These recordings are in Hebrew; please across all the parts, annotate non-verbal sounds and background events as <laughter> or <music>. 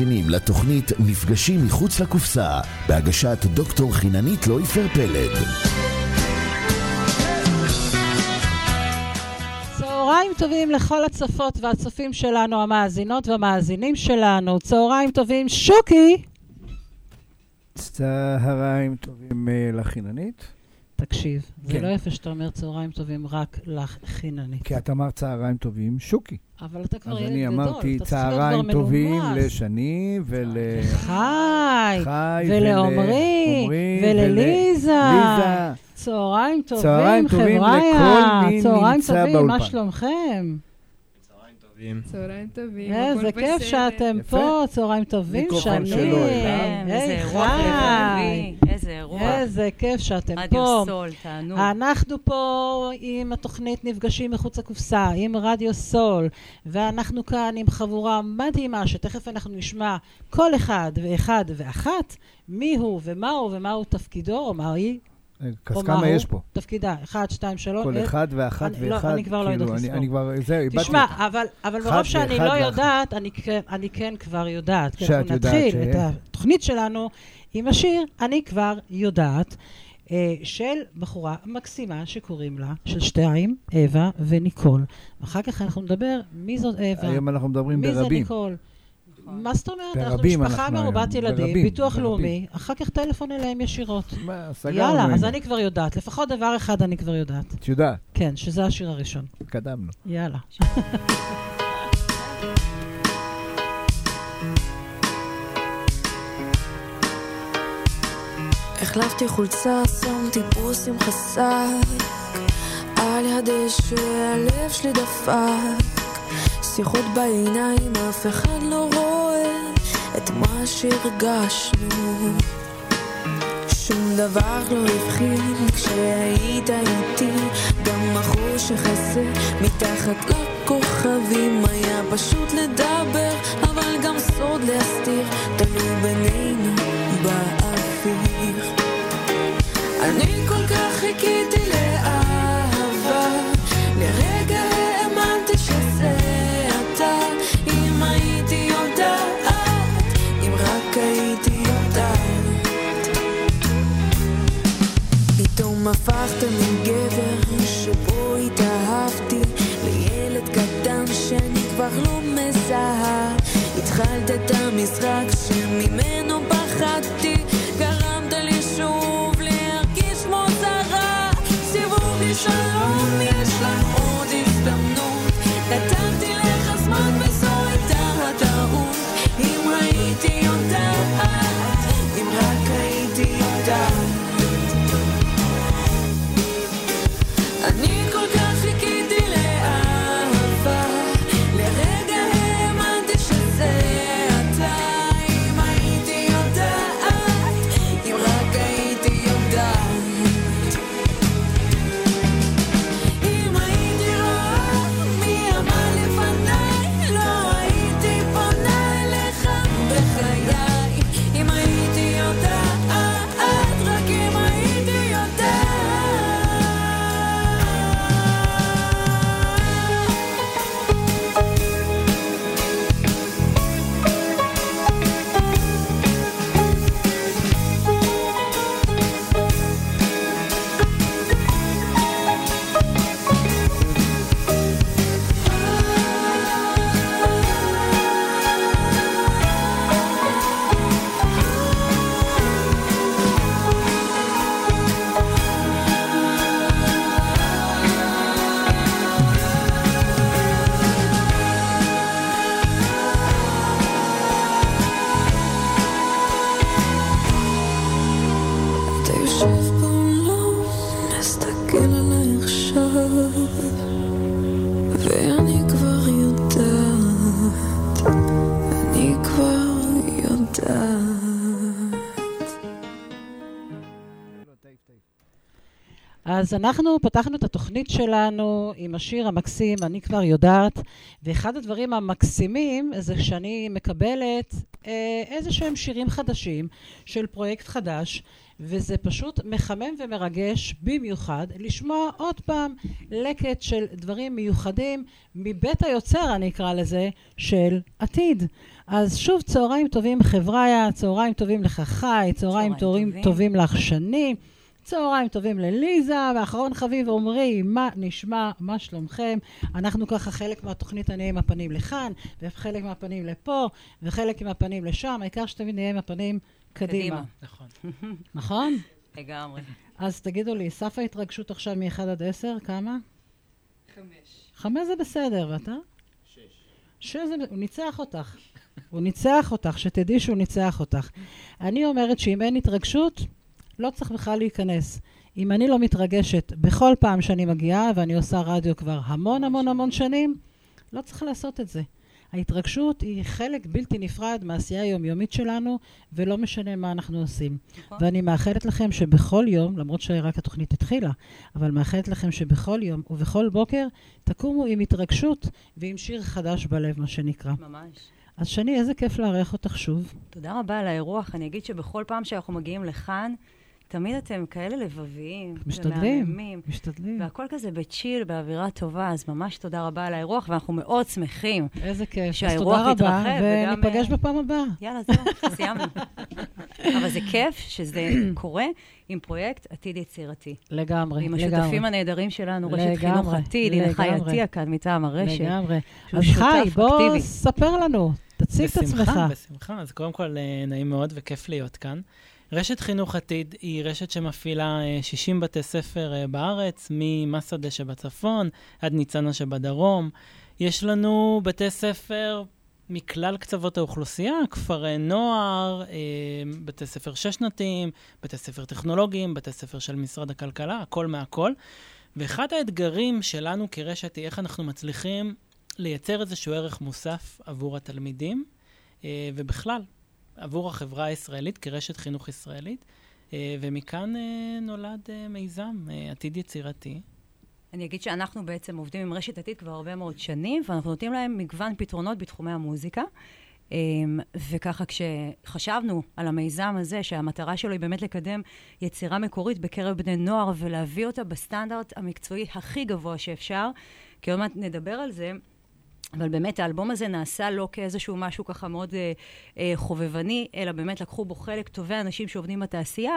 מאזינים לתוכנית מפגשים מחוץ לקופסה, בהגשת דוקטור חיננית לויפר פלד. צהריים טובים לכל הצופות והצופים שלנו, המאזינות והמאזינים שלנו. צהריים טובים, שוקי! צהריים טובים אה, לחיננית, תקשיב, זה כן. לא יפה שאתה אומר צהריים טובים רק לך חיננית. כי את אמרת צהריים טובים, שוקי. אבל אתה כבר אז ילד אני גדול, אמרתי אתה צריך להיות כבר צהריים טובים מנומס. לשני ול... חי, חי ולעומרי, ולליזה. ליזה. צהריים טובים, צהריים טובים חבריה. לכל מי צהריים נמצא טובים, מה באולפן. שלומכם? צהריים טובים, איזה כיף. שאתם. פה, צהריים טובים, מיקרופון שני. שלו אליו. כן, איזה חי. לבבי, איזה אירוע. איזה כיף שאתם רדיו פה. סול, תענוג. אנחנו פה עם התוכנית נפגשים מחוץ לקופסה, עם רדיו סול, ואנחנו כאן עם חבורה מדהימה, שתכף אנחנו נשמע כל אחד ואחד ואחת, מי הוא ומהו ומהו תפקידו, או מה היא, אז או כמה יש פה? תפקידה, אחד, שתיים, שלוש. כל אה, אחד ואחת לא, ואחד. אני כבר לא כאילו, יודעת אני- לספור. אני כבר, זהו, איבדתי תשמע, אותך. אבל, מרוב שאני לא. יודעת, אני כן, אני כן כבר יודעת. שאת אנחנו יודעת נתחיל ש- את התוכנית שלנו עם השיר, אני כבר יודעת, אה, של בחורה מקסימה שקוראים לה, של שתיים, אווה וניקול. אחר כך אנחנו נדבר מי זאת אווה, היום אנחנו מדברים מי זה ברבים. ניקול. מה זאת אומרת? אנחנו משפחה מרובת ילדים, ברבים, ביטוח ברבים. לאומי, אחר כך טלפון אליהם ישירות. יאללה, אז. אני כבר יודעת. לפחות דבר אחד אני כבר יודעת. את יודעת, כן, שזה השיר הראשון. התקדמנו. יאללה. <laughs> החלפתי חולצה, שמתי בוס עם חסק על יד דשא, הלב שלי דפק. שיחות בעיניים, אף אחד לא רואה את מה שהרגשנו. שום דבר לא הבחין כשהיית איתי גם החושך הזה מתחת לכוכבים היה פשוט לדבר אבל גם סוד להסתיר פתאום הפכת מגבר שבו התאהבתי אז אנחנו פתחנו את התוכנית שלנו עם השיר המקסים, אני כבר יודעת, ואחד הדברים המקסימים זה שאני מקבלת אה, איזה שהם שירים חדשים של פרויקט חדש, וזה פשוט מחמם ומרגש במיוחד לשמוע עוד פעם לקט של דברים מיוחדים מבית היוצר, אני אקרא לזה, של עתיד. אז שוב, צהריים טובים חבריה, צהריים טובים לך חי, צהריים טובים, טובים לך שני. צהריים טובים לליזה, ואחרון חביב עמרי, מה נשמע, מה שלומכם? אנחנו ככה חלק מהתוכנית נהיה עם הפנים לכאן, וחלק מהפנים לפה, וחלק עם הפנים לשם, העיקר שתמיד נהיה עם הפנים קדימה. נכון. <laughs> נכון? לגמרי. אז תגידו לי, סף ההתרגשות עכשיו מ-1 עד 10, כמה? חמש. חמש זה בסדר, ואתה? שש. שש זה... הוא ניצח אותך. הוא ניצח אותך, שתדעי שהוא ניצח אותך. אני אומרת שאם אין התרגשות, לא צריך בכלל להיכנס. אם אני לא מתרגשת בכל פעם שאני מגיעה, ואני עושה רדיו כבר המון המון המון שנים, לא צריך לעשות את זה. ההתרגשות היא חלק בלתי נפרד מהעשייה היומיומית שלנו, ולא משנה מה אנחנו עושים. נכון. ואני מאחלת לכם שבכל יום, למרות שרק התוכנית התחילה, אבל מאחלת לכם שבכל יום ובכל בוקר תקומו עם התרגשות ועם שיר חדש בלב, מה שנקרא. ממש. אז שני, איזה כיף לארח אותך שוב. תודה רבה על האירוח. אני אגיד שבכל פעם שאנחנו מגיעים לכאן, תמיד אתם כאלה לבביים. משתדלים, ומהממים, משתדלים. והכל כזה בצ'יל, באווירה טובה, אז ממש תודה רבה על האירוח, ואנחנו מאוד שמחים. איזה כיף. שהאירוח יתרחב. וניפגש אה, בפעם הבאה. יאללה, זהו, <laughs> סיימנו. אבל זה כיף שזה <clears throat> קורה עם פרויקט עתיד יצירתי. לגמרי, לגמרי. עם השותפים הנהדרים שלנו, רשת חינוך עתיד, הנה חי עטיה כאן מטעם הרשת. לגמרי. אז חי, בוא ספר לנו, תציג את עצמך. בשמחה, בשמחה. אז קודם כל, אה, נעים מאוד וכיף להיות כאן. רשת חינוך עתיד היא רשת שמפעילה 60 אה, בתי ספר אה, בארץ, ממסעדה שבצפון עד ניצנה שבדרום. יש לנו בתי ספר מכלל קצוות האוכלוסייה, כפרי נוער, אה, בתי ספר שש-שנתיים, בתי ספר טכנולוגיים, בתי ספר של משרד הכלכלה, הכל מהכל. ואחד האתגרים שלנו כרשת היא איך אנחנו מצליחים לייצר איזשהו ערך מוסף עבור התלמידים, ובכלל, עבור החברה הישראלית כרשת חינוך ישראלית, אה, ומכאן אה, נולד אה, מיזם, עתיד יצירתי. אני אגיד שאנחנו בעצם עובדים עם רשת עתיד כבר הרבה מאוד שנים, ואנחנו נותנים להם מגוון פתרונות בתחומי המוזיקה. וככה כשחשבנו על המיזם הזה, שהמטרה שלו היא באמת לקדם יצירה מקורית בקרב בני נוער ולהביא אותה בסטנדרט המקצועי הכי גבוה שאפשר, כי עוד מעט נדבר על זה, אבל באמת האלבום הזה נעשה לא כאיזשהו משהו ככה מאוד אה, אה, חובבני, אלא באמת לקחו בו חלק טובי אנשים שעובדים בתעשייה.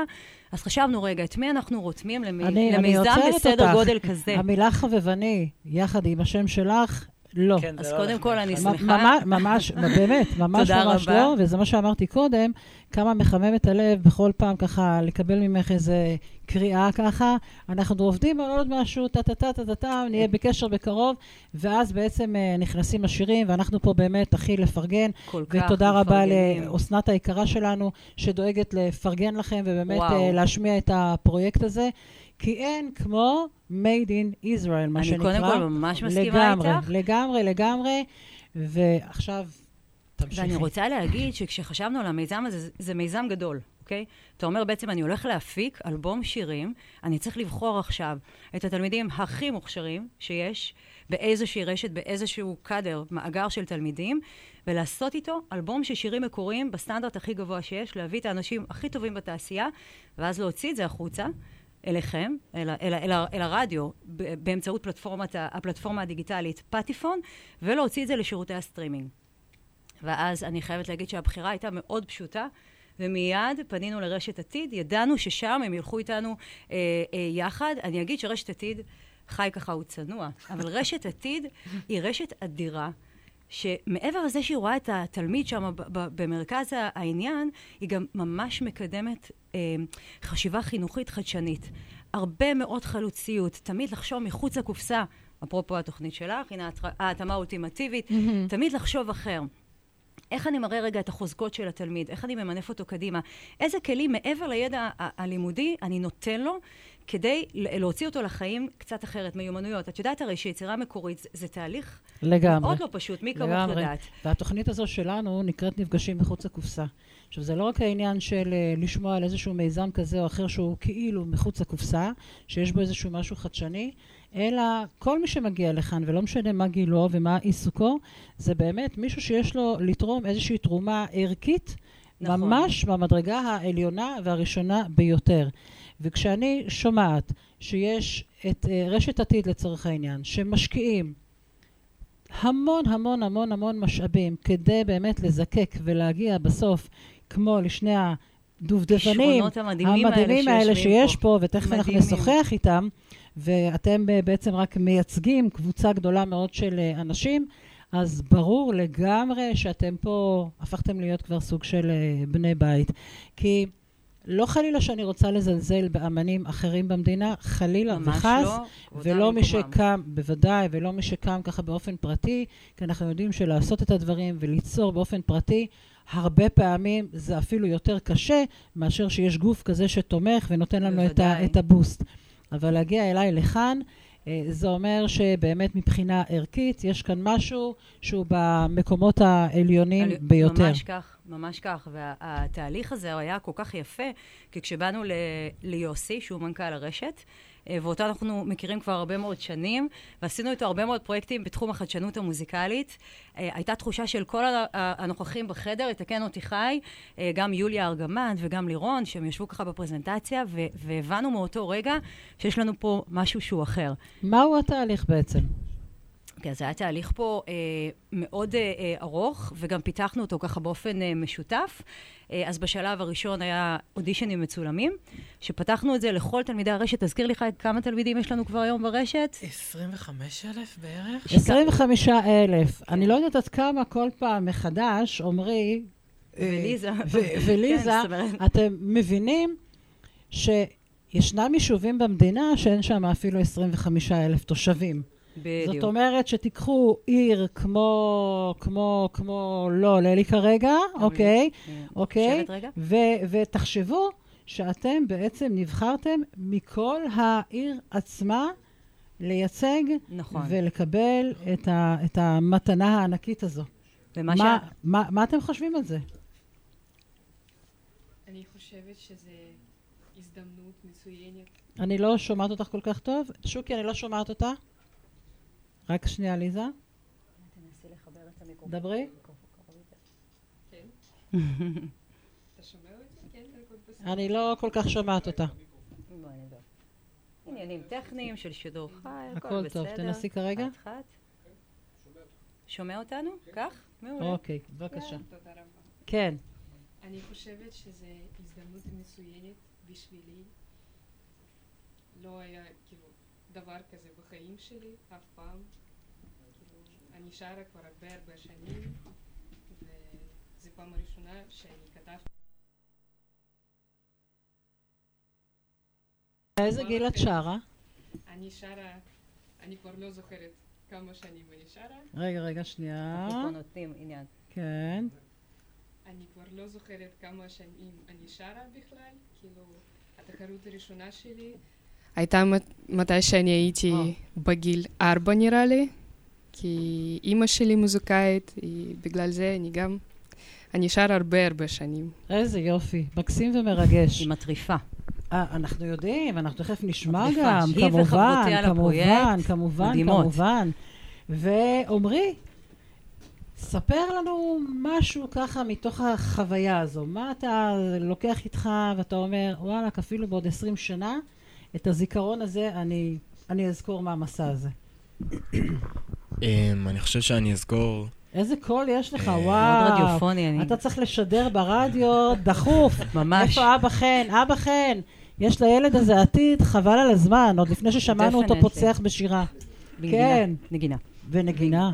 אז חשבנו, רגע, את מי אנחנו רותמים למ... אני, למיזם אני בסדר אותך. גודל כזה? <laughs> המילה חובבני, יחד עם השם שלך, לא. כן, אז לא קודם כל, אני שמחה. ממש, <laughs> באמת, ממש ממש לא, וזה מה שאמרתי קודם, כמה מחמם את הלב בכל פעם ככה לקבל ממך איזה קריאה ככה. אנחנו עובדים על עוד משהו, טה-טה-טה-טה-טה, נהיה בקשר בקרוב, ואז בעצם uh, נכנסים השירים, ואנחנו פה באמת הכי לפרגן. כל כך ותודה רבה לאסנת היקרה שלנו, שדואגת לפרגן לכם ובאמת uh, להשמיע את הפרויקט הזה. כי אין כמו made in Israel, מה אני שנקרא. אני קודם כל ממש מסכימה לגמרי, איתך. לגמרי, לגמרי, ועכשיו תמשיכי. ואני רוצה להגיד שכשחשבנו על המיזם הזה, זה מיזם גדול. אוקיי? אתה אומר בעצם, אני הולך להפיק אלבום שירים, אני צריך לבחור עכשיו את התלמידים הכי מוכשרים שיש באיזושהי רשת, באיזשהו קאדר, מאגר של תלמידים, ולעשות איתו אלבום של שירים מקוריים בסטנדרט הכי גבוה שיש, להביא את האנשים הכי טובים בתעשייה, ואז להוציא את זה החוצה. אליכם, אל, אל, אל, אל הרדיו, באמצעות פלטפורמת, הפלטפורמה הדיגיטלית פטיפון, ולהוציא את זה לשירותי הסטרימינג. ואז אני חייבת להגיד שהבחירה הייתה מאוד פשוטה, ומיד פנינו לרשת עתיד, ידענו ששם הם ילכו איתנו אה, אה, יחד. אני אגיד שרשת עתיד, חי ככה הוא צנוע, אבל רשת עתיד היא רשת אדירה. שמעבר לזה שהיא רואה את התלמיד שם במרכז העניין, היא גם ממש מקדמת אה, חשיבה חינוכית חדשנית. הרבה מאוד חלוציות, תמיד לחשוב מחוץ לקופסה, אפרופו התוכנית שלך, הנה ההתאמה האולטימטיבית. תמיד לחשוב אחר. איך אני מראה רגע את החוזקות של התלמיד, איך אני ממנף אותו קדימה, איזה כלים מעבר לידע הלימודי אני נותן לו כדי להוציא אותו לחיים קצת אחרת, מיומנויות. את יודעת הרי שיצירה מקורית זה, זה תהליך לגמרי. מאוד לא פשוט, מי כמוך. יודעת. והתוכנית הזו שלנו נקראת נפגשים מחוץ לקופסה. עכשיו, זה לא רק העניין של אה, לשמוע על איזשהו מיזם כזה או אחר שהוא כאילו מחוץ לקופסה, שיש בו איזשהו משהו חדשני, אלא כל מי שמגיע לכאן, ולא משנה מה גילו ומה עיסוקו, זה באמת מישהו שיש לו לתרום איזושהי תרומה ערכית, נכון. ממש במדרגה העליונה והראשונה ביותר. וכשאני שומעת שיש את אה, רשת עתיד לצורך העניין, שמשקיעים המון המון המון המון משאבים כדי באמת לזקק ולהגיע בסוף, כמו לשני הדובדבנים המדהימים האלה האלה שיש פה. פה, ותכף אנחנו מדהימים. נשוחח איתם, ואתם אה, בעצם רק מייצגים קבוצה גדולה מאוד של אה, אנשים, אז ברור לגמרי שאתם פה הפכתם להיות כבר סוג של אה, בני בית. כי לא חלילה שאני רוצה לזלזל באמנים אחרים במדינה, חלילה וחס, לא, ולא מי. שקם, בוודאי, ולא מי שקם ככה באופן פרטי, כי אנחנו יודעים שלעשות את הדברים וליצור באופן פרטי, הרבה פעמים זה אפילו יותר קשה מאשר שיש גוף כזה שתומך ונותן לנו את, ה. את הבוסט. אבל להגיע אליי לכאן, אה, זה אומר שבאמת מבחינה ערכית יש כאן משהו שהוא במקומות העליונים אני- ביותר. ממש כך, ממש כך. והתהליך הזה היה כל כך יפה, כי כשבאנו ל- ליוסי, שהוא מנכ"ל הרשת, אה, ואותו אנחנו מכירים כבר הרבה מאוד שנים, ועשינו איתו הרבה מאוד פרויקטים בתחום החדשנות המוזיקלית. אה, הייתה תחושה של כל הנוכחים בחדר, יתקן אותי חי, אה, גם יוליה ארגמן וגם לירון, שהם ישבו ככה בפרזנטציה, והבנו מאותו רגע שיש לנו פה משהו שהוא אחר. מהו התהליך בעצם? כן, זה היה תהליך פה אה, מאוד אה, אה, ארוך, וגם פיתחנו אותו ככה באופן אה, משותף. אה, אז בשלב הראשון היה אודישנים מצולמים, שפתחנו את זה לכל תלמידי הרשת. תזכיר לי, חי, כמה תלמידים יש לנו כבר היום ברשת? 25 אלף בערך? 25 אלף. אני לא יודעת עד כמה כל פעם מחדש, עמרי אה, וליזה. ו- וליזה, כן, אתם מבינים שישנם יישובים במדינה שאין שם אפילו 25 אלף תושבים. בדיוק. זאת אומרת שתיקחו עיר כמו, כמו, כמו, לא עולה לי כרגע, אוקיי, אה, אוקיי? ו- ותחשבו שאתם בעצם נבחרתם מכל העיר עצמה לייצג נכון. ולקבל את, ה- את המתנה הענקית הזו. ומה מה, שה- מה, מה אתם חושבים על זה? אני חושבת שזו הזדמנות מצוינת. אני לא שומעת אותך כל כך טוב. שוקי, אני לא שומעת אותה. רק שנייה, ליזה. דברי. כן, הכל. אני לא כל כך שומעת אותה. עניינים טכניים של שידור חי, הכל הכל בסדר. טוב, תנסי כרגע. שומע אותנו? כך? מעולה. אוקיי, בבקשה. רבה. כן. אני חושבת שזו הזדמנות מצוינת בשבילי. לא היה כאילו דבר כזה בחיים שלי אף פעם. אני שרה כבר הרבה הרבה שנים, וזו פעם ראשונה שאני כתבתי. איזה גיל את שרה? אני שרה, אני כבר לא זוכרת כמה שנים אני שרה. רגע, רגע, שנייה. אנחנו פה נותנים עניין. כן. אני כבר לא זוכרת כמה שנים אני שרה בכלל, כאילו, התחרות הראשונה שלי הייתה מת- מתי שאני הייתי אה. בגיל ארבע נראה לי, כי אימא שלי מוזיקאית, בגלל זה אני גם... אני שר הרבה הרבה שנים. איזה יופי. מקסים ומרגש. היא מטריפה. אה, אנחנו יודעים, אנחנו תכף נשמע מטריפה. גם, היא כמובן, כמובן, כמובן, מדהימות. כמובן. ועמרי, ספר לנו משהו ככה מתוך החוויה הזו. מה אתה לוקח איתך ואתה אומר, וואלכ, אפילו בעוד 20 שנה, את הזיכרון הזה אני, אני אזכור מהמסע הזה. אמ, אני חושב שאני אזכור... איזה קול יש לך, אה, מאוד וואו. רדיופוני, אני... אתה צריך לשדר ברדיו דחוף. <laughs> ממש. איפה אבא חן? אבא חן, יש לילד הזה עתיד, חבל על הזמן, עוד לפני ששמענו אותו. פוצח בשירה. בנגינה. כן. נגינה. ונגינה.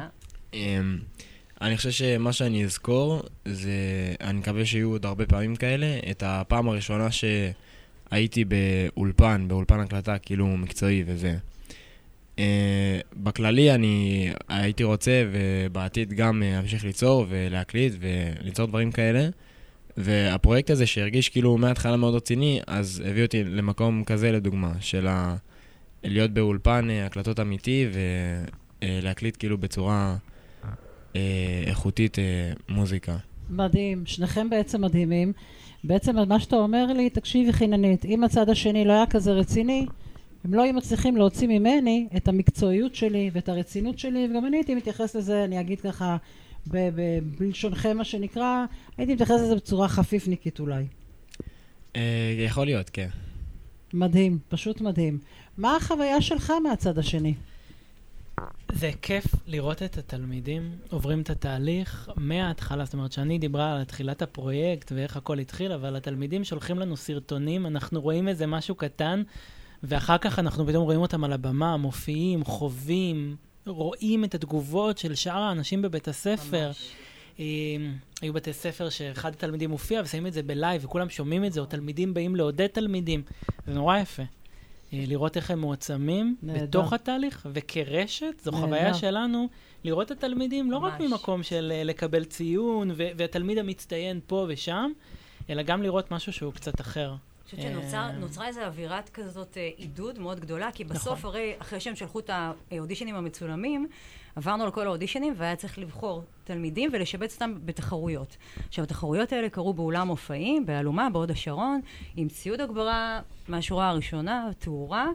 אמ, אני חושב שמה שאני אזכור זה, אני מקווה שיהיו עוד הרבה פעמים כאלה, את הפעם הראשונה שהייתי באולפן, באולפן הקלטה כאילו מקצועי וזה. אה, בכללי אני הייתי רוצה, ובעתיד גם אה, אמשיך ליצור ולהקליט וליצור דברים כאלה. והפרויקט הזה שהרגיש כאילו מההתחלה מאוד רציני, אז הביא אותי למקום כזה לדוגמה, של ה... להיות באולפן אה, הקלטות אמיתי ולהקליט כאילו בצורה אה, איכותית אה, מוזיקה. מדהים, שניכם בעצם מדהימים. בעצם מה שאתה אומר לי, תקשיבי חיננית, אם הצד השני לא היה כזה רציני, הם לא היו מצליחים להוציא ממני את המקצועיות שלי ואת הרצינות שלי, וגם אני הייתי מתייחס לזה, אני אגיד ככה, בלשונכם מה שנקרא, הייתי מתייחס לזה בצורה חפיפניקית אולי. אה, יכול להיות, כן. מדהים, פשוט מדהים. מה החוויה שלך מהצד השני? זה כיף לראות את התלמידים עוברים את התהליך מההתחלה, זאת אומרת, שאני דיברה על תחילת הפרויקט ואיך הכל התחיל, אבל התלמידים שולחים לנו סרטונים, אנחנו רואים איזה משהו קטן, ואחר כך אנחנו פתאום רואים אותם על הבמה, מופיעים, חווים, רואים את התגובות של שאר האנשים בבית הספר. ממש. אה, היו בתי ספר שאחד התלמידים מופיע ושמים את זה בלייב וכולם שומעים את זה, או תלמידים באים לעודד תלמידים. זה נורא יפה. אה, לראות איך הם מועצמים נהדר. בתוך התהליך, וכרשת, זו נהדר. חוויה שלנו לראות את התלמידים לא רק. ממקום של אה, לקבל ציון, והתלמיד המצטיין פה ושם, אלא גם לראות משהו שהוא קצת אחר. אני חושבת אה, שנוצרה איזו אווירת כזאת אה, עידוד מאוד גדולה, כי בסוף נכון. הרי אחרי שהם שלחו את האודישנים המצולמים, עברנו על כל האודישנים והיה צריך לבחור תלמידים ולשבץ אותם בתחרויות. עכשיו, התחרויות האלה קרו באולם מופעים, באלומה, בהוד השרון, עם ציוד הגברה מהשורה הראשונה, תאורה,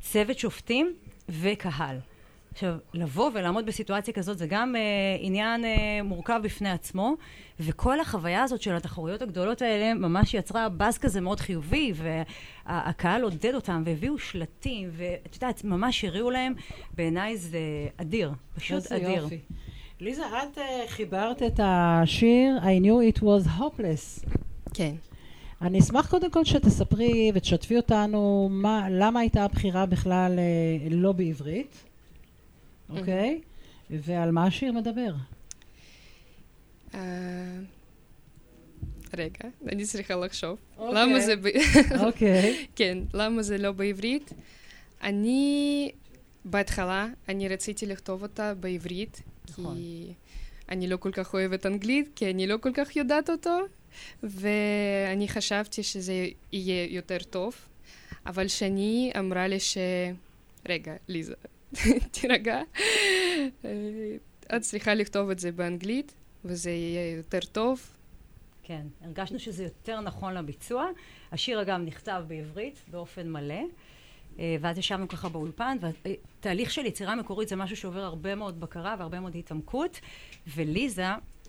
צוות שופטים וקהל. עכשיו, לבוא ולעמוד בסיטואציה כזאת זה גם אה, עניין אה, מורכב בפני עצמו, וכל החוויה הזאת של התחרויות הגדולות האלה ממש יצרה באז כזה מאוד חיובי, והקהל עודד אותם, והביאו שלטים, ואת יודעת, ממש הריעו להם, בעיניי זה אדיר, פשוט איזה אדיר. יופי. ליזה, את אה, חיברת את השיר I knew it was hopeless. כן. אני אשמח קודם כל שתספרי ותשתפי אותנו מה, למה הייתה הבחירה בכלל אה, לא בעברית, אוקיי? ועל מה השיר מדבר. אה, רגע, אני צריכה לחשוב. אוקיי. למה זה... <laughs> אוקיי. כן, למה זה לא בעברית? אני, בהתחלה, אני רציתי לכתוב אותה בעברית, נכון. כי אני לא כל כך אוהבת אנגלית, כי אני לא כל כך יודעת אותו, ואני חשבתי שזה יהיה יותר טוב, אבל שני אמרה לי ש... רגע, ליזה, <laughs> תירגע. אה, את צריכה לכתוב את זה באנגלית, וזה יהיה יותר טוב. כן, הרגשנו שזה יותר נכון לביצוע. השיר אגב נכתב בעברית באופן מלא, אה, ואז ישבנו ככה באולפן, והתהליך של יצירה מקורית זה משהו שעובר הרבה מאוד בקרה והרבה מאוד התעמקות, וליזה,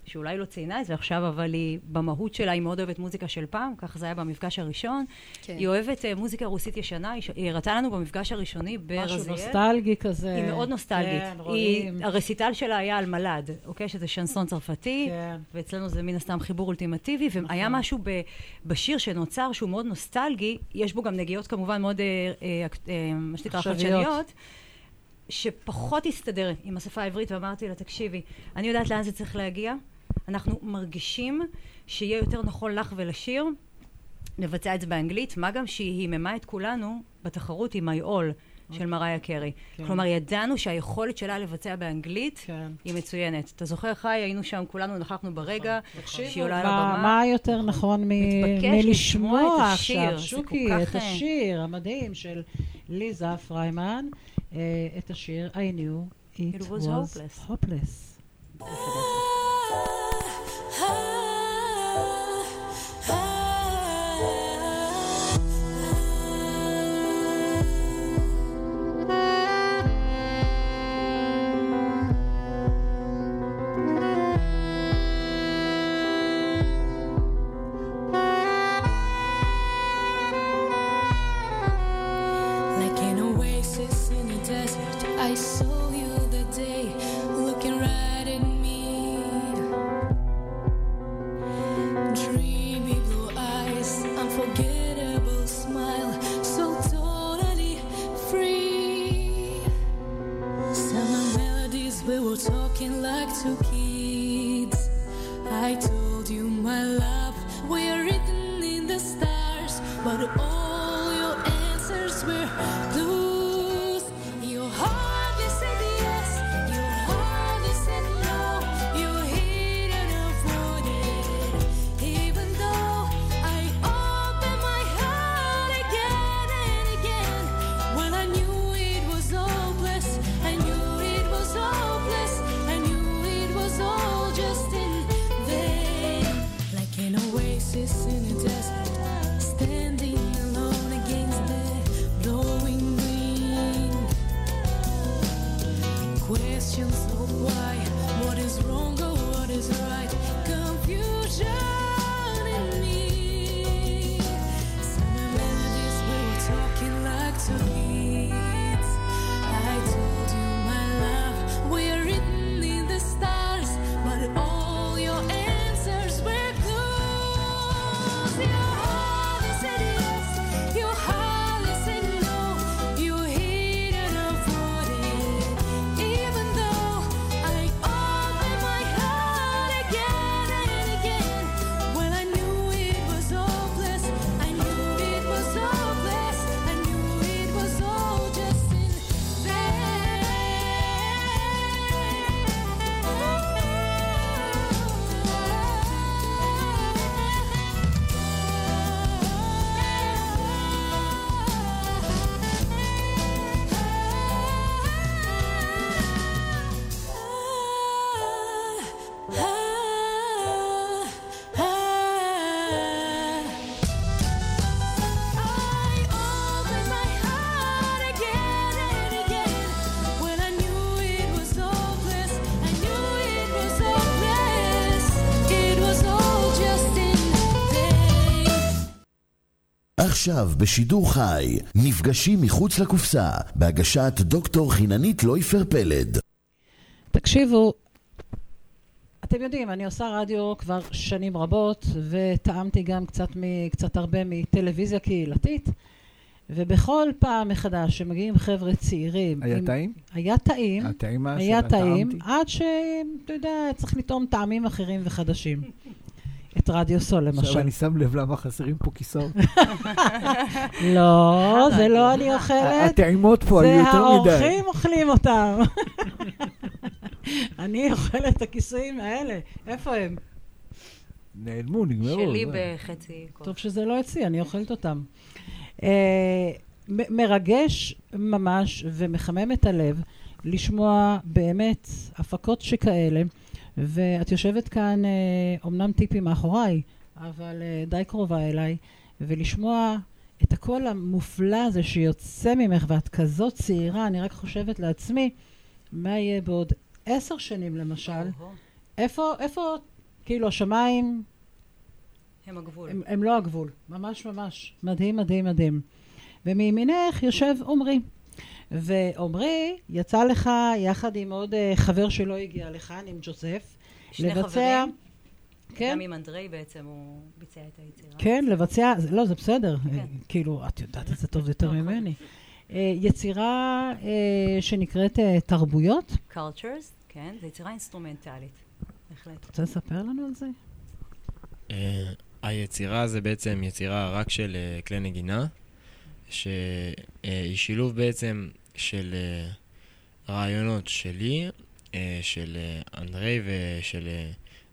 שאולי לא ציינה את זה עכשיו, אבל היא במהות שלה, היא מאוד אוהבת מוזיקה של פעם, כך זה היה במפגש הראשון. כן. היא אוהבת אה, מוזיקה רוסית ישנה, היא ש- היא הראתה לנו במפגש הראשוני משהו ברזיאל. נוסטלגי כזה. היא מאוד נוסטלגית. כן, היא, רואים. הרסיטל שלה היה על מלד, אוקיי? שזה שנסון צרפתי. כן. ואצלנו זה מן הסתם חיבור אולטימטיבי, והיה משהו ב, בשיר שנוצר שהוא מאוד נוסטלגי, יש בו גם נגיעות כמובן מאוד, אה, אה, אה, מה שנקרא. חדשניות, שפחות הסתדר עם השפה העברית, ואמרתי לה, תקשיבי, אני יודעת לאן זה צריך להגיע, אנחנו מרגישים שיהיה יותר נכון לך ולשיר, לבצע את זה באנגלית, מה גם שהיא היממה את כולנו בתחרות עם My All של מריה קרי. כן. כלומר, ידענו שהיכולת שלה לבצע באנגלית כן. היא מצוינת. אתה זוכר, חי? היינו שם, כולנו נכחנו ברגע שהיא עולה על נכון. מה, הבמה. מה יותר נכון מלשמוע עכשיו, שוקי, את כך, אה, השיר המדהים של ליזה פריימן, אה, את השיר I knew it, It was hopeless. ועכשיו בשידור חי, נפגשים מחוץ לקופסה, בהגשת דוקטור חיננית לויפר פלד. תקשיבו, אתם יודעים, אני עושה רדיו כבר שנים רבות, וטעמתי גם קצת, מ, קצת הרבה מטלוויזיה קהילתית, ובכל פעם מחדש שמגיעים חבר'ה צעירים... היה עם- טעים? היה טעים. הטעים היה טעים, טעמתי. עד שאתה יודע, צריך לטעום טעמים אחרים וחדשים. את רדיו סול עכשיו למשל. אני שם לב למה חסרים פה כיסאות. <laughs> לא, זה לא אני אוכלת, הטעימות פה היו זה יותר מדי. האורחים אוכלים אותם. <laughs> אני אוכלת את הכיסויים האלה, איפה הם? נעלמו, נגמרו. שלי זה. בחצי כוח. טוב שזה לא אצלי, אני אוכלת אותם. אה, מרגש ממש ומחמם את הלב לשמוע באמת הפקות שכאלה, ואת יושבת כאן, אה, אומנם טיפי מאחוריי, אבל אה, די קרובה אליי, ולשמוע את הקול המופלא הזה שיוצא ממך, ואת כזאת צעירה, אני רק חושבת לעצמי, מה יהיה בעוד עשר שנים למשל? איפה, איפה, כאילו, השמיים הם הגבול. הם, הם לא הגבול, ממש ממש. מדהים, מדהים, מדהים. ומימינך יושב עמרי. ועמרי יצא לך יחד עם עוד אה, חבר שלא הגיע לכאן, עם ג'וזף. שני לבצע- חברים, כן, גם עם אנדרי בעצם הוא ביצע את היצירה. כן, לבצע, לא, זה בסדר. כן. אה, כאילו, את יודעת את זה טוב <laughs> יותר נכון. ממני. אה, יצירה שנקראת תרבויות. Cultures, כן, זו יצירה אינסטרומנטלית. בהחלט. רוצה לספר לנו על זה? היצירה זה בעצם יצירה רק של כלי נגינה, שהיא שילוב בעצם של אה, רעיונות שלי, אה, של אה, אנדרי ושל אה,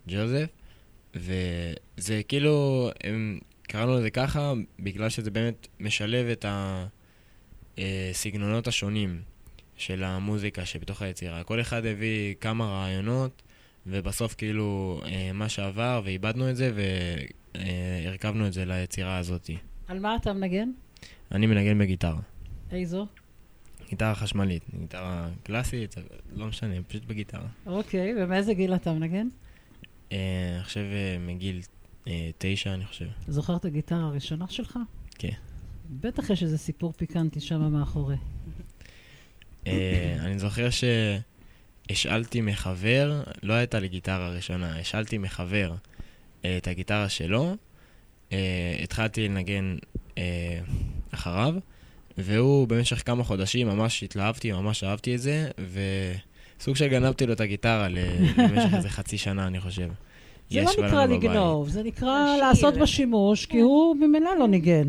ג'וזף, וזה כאילו, הם, קראנו לזה ככה בגלל שזה באמת משלב את הסגנונות השונים של המוזיקה שבתוך היצירה. כל אחד הביא כמה רעיונות, ובסוף כאילו אה, מה שעבר, ואיבדנו את זה, והרכבנו את זה ליצירה הזאת. על מה אתה מנגן? אני מנגן בגיטרה. איזו? גיטרה חשמלית, גיטרה קלאסית, לא משנה, פשוט בגיטרה. אוקיי, ומאיזה גיל אתה מנגן? אה, עכשיו אה, מגיל אה, תשע, אני חושב. זוכר את הגיטרה הראשונה שלך? כן. בטח יש איזה סיפור פיקנטי שם מאחורי. אני זוכר שהשאלתי מחבר, לא הייתה לי גיטרה ראשונה, השאלתי מחבר את הגיטרה שלו, התחלתי לנגן אחריו, והוא במשך כמה חודשים ממש התלהבתי, ממש אהבתי את זה, וסוג של גנבתי לו את הגיטרה <laughs> למשך איזה חצי שנה, אני חושב. זה לא נקרא. לגנוב, זה נקרא. לעשות בה שימוש, כי הוא ממילא לא ניגן.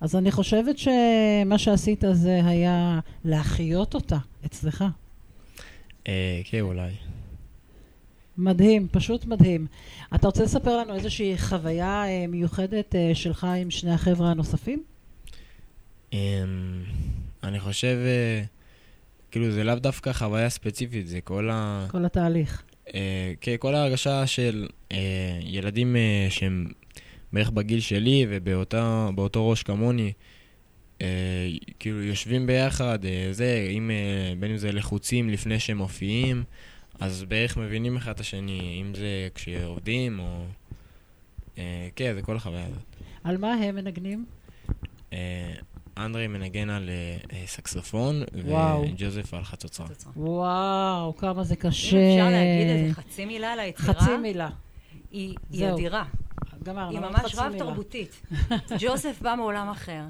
אז אני חושבת שמה שעשית זה היה להחיות אותה אצלך. אה, כן, אולי. מדהים, פשוט מדהים. אתה רוצה לספר לנו איזושהי חוויה אה, מיוחדת אה, שלך עם שני החבר'ה הנוספים? אמ, אני חושב, אה, כאילו, זה לאו דווקא חוויה ספציפית, זה כל ה... כל התהליך. אה, כן, כל ההרגשה של אה, ילדים אה, שהם בערך בגיל שלי ובאותו ראש כמוני, אה, כאילו יושבים ביחד, אה, זה, אם, אה, בין אם זה לחוצים לפני שהם מופיעים, אז בערך מבינים אחד את השני, אם זה כשעובדים או... אה, כן, זה כל החוויה הזאת. על מה הם מנגנים? אה, אנדרי מנגן על אה, אה, סקסופון. וג'וזף על חצוצרה. וואו, כמה זה אם קשה. אפשר להגיד איזה חצי מילה על היצירה, חצי מילה. היא. אדירה. גמרנו, היא ממש חצי מילה. רב-תרבותית. ג'וזף בא מעולם אחר,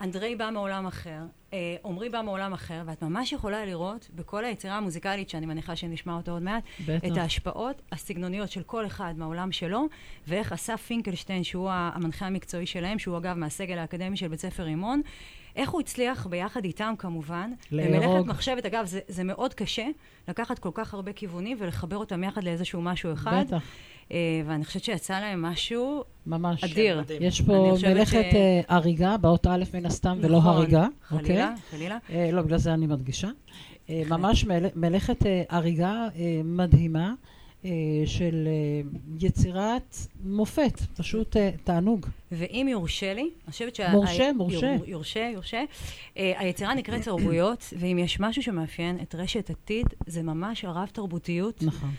אנדרי בא מעולם אחר, אה, עמרי בא מעולם אחר, ואת ממש יכולה לראות בכל היצירה המוזיקלית, שאני מניחה שנשמע אותה עוד מעט, בטח. את ההשפעות הסגנוניות של כל אחד מהעולם שלו, ואיך אסף פינקלשטיין, שהוא המנחה המקצועי שלהם, שהוא אגב מהסגל האקדמי של בית ספר רימון, איך הוא הצליח ביחד איתם כמובן. במלאכת מחשבת, אגב, זה, זה מאוד קשה לקחת כל כך הרבה כיוונים ולחבר אותם יחד לאיזשהו משהו אחד, בטח, אה, ואני חושבת שיצא להם משהו ממש. אדיר. יש אני פה מלאכת ש- אה, הריגה, באות א' מן הסתם, ולא נכון, הריגה. אוקיי? חלילה, חלילה. אה, לא, בגלל זה אני מדגישה. אה, בהחלט. ממש מל- מלאכת אה, הריגה אה, מדהימה של אה, יצירת מופת, פשוט אה, תענוג. ואם יורשה לי, אני חושבת שה... מורשה, ה- מורשה. יור- יורשה, יורשה. אה, היצירה נקראת תרבויות, ואם יש משהו שמאפיין את רשת עתיד, זה ממש הרב-תרבותיות. נכון.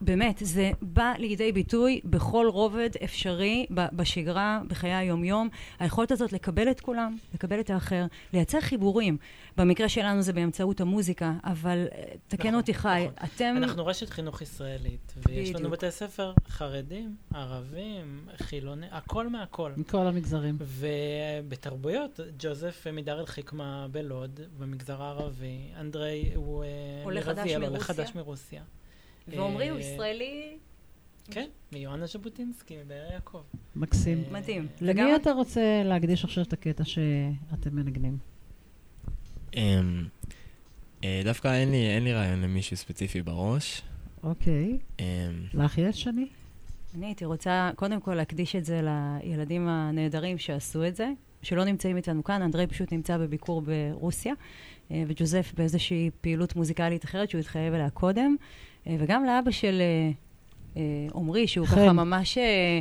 באמת, זה בא לידי ביטוי בכל רובד אפשרי ב- בשגרה, בחיי היומיום. היכולת הזאת לקבל את כולם, לקבל את האחר, לייצר חיבורים. במקרה שלנו זה באמצעות המוזיקה, אבל אה, תקן נכון, אותי חי, נכון. אתם... אנחנו רשת חינוך ישראלית, ויש לנו. בתי ספר חרדים, ערבים, חילונים, הכל מהכל. מכל המגזרים. ובתרבויות, ג'וזף מדאר אל חיקמה בלוד, במגזר הערבי, אנדרי הוא אה, עולה חדש מרביאל, עולה מרוסיה. חדש מרוסיה. ועומרי הוא אה, ישראלי כן, מיואנה ז'בוטינסקי, מבאר יעקב. מקסים. אה, מדהים. למי וגם- אתה רוצה להקדיש עכשיו את הקטע שאתם מנגנים? אמ, אה, דווקא אין לי, אין לי רעיון למישהו ספציפי בראש. אוקיי. אמ, לך יש, שני? אני הייתי רוצה קודם כל להקדיש את זה לילדים הנהדרים שעשו את זה, שלא נמצאים איתנו כאן. אנדרי פשוט נמצא בביקור ברוסיה, אה, וג'וזף באיזושהי פעילות מוזיקלית אחרת שהוא התחייב אליה קודם, אה, וגם לאבא של אה, אה, עמרי, שהוא חן. ככה ממש אה,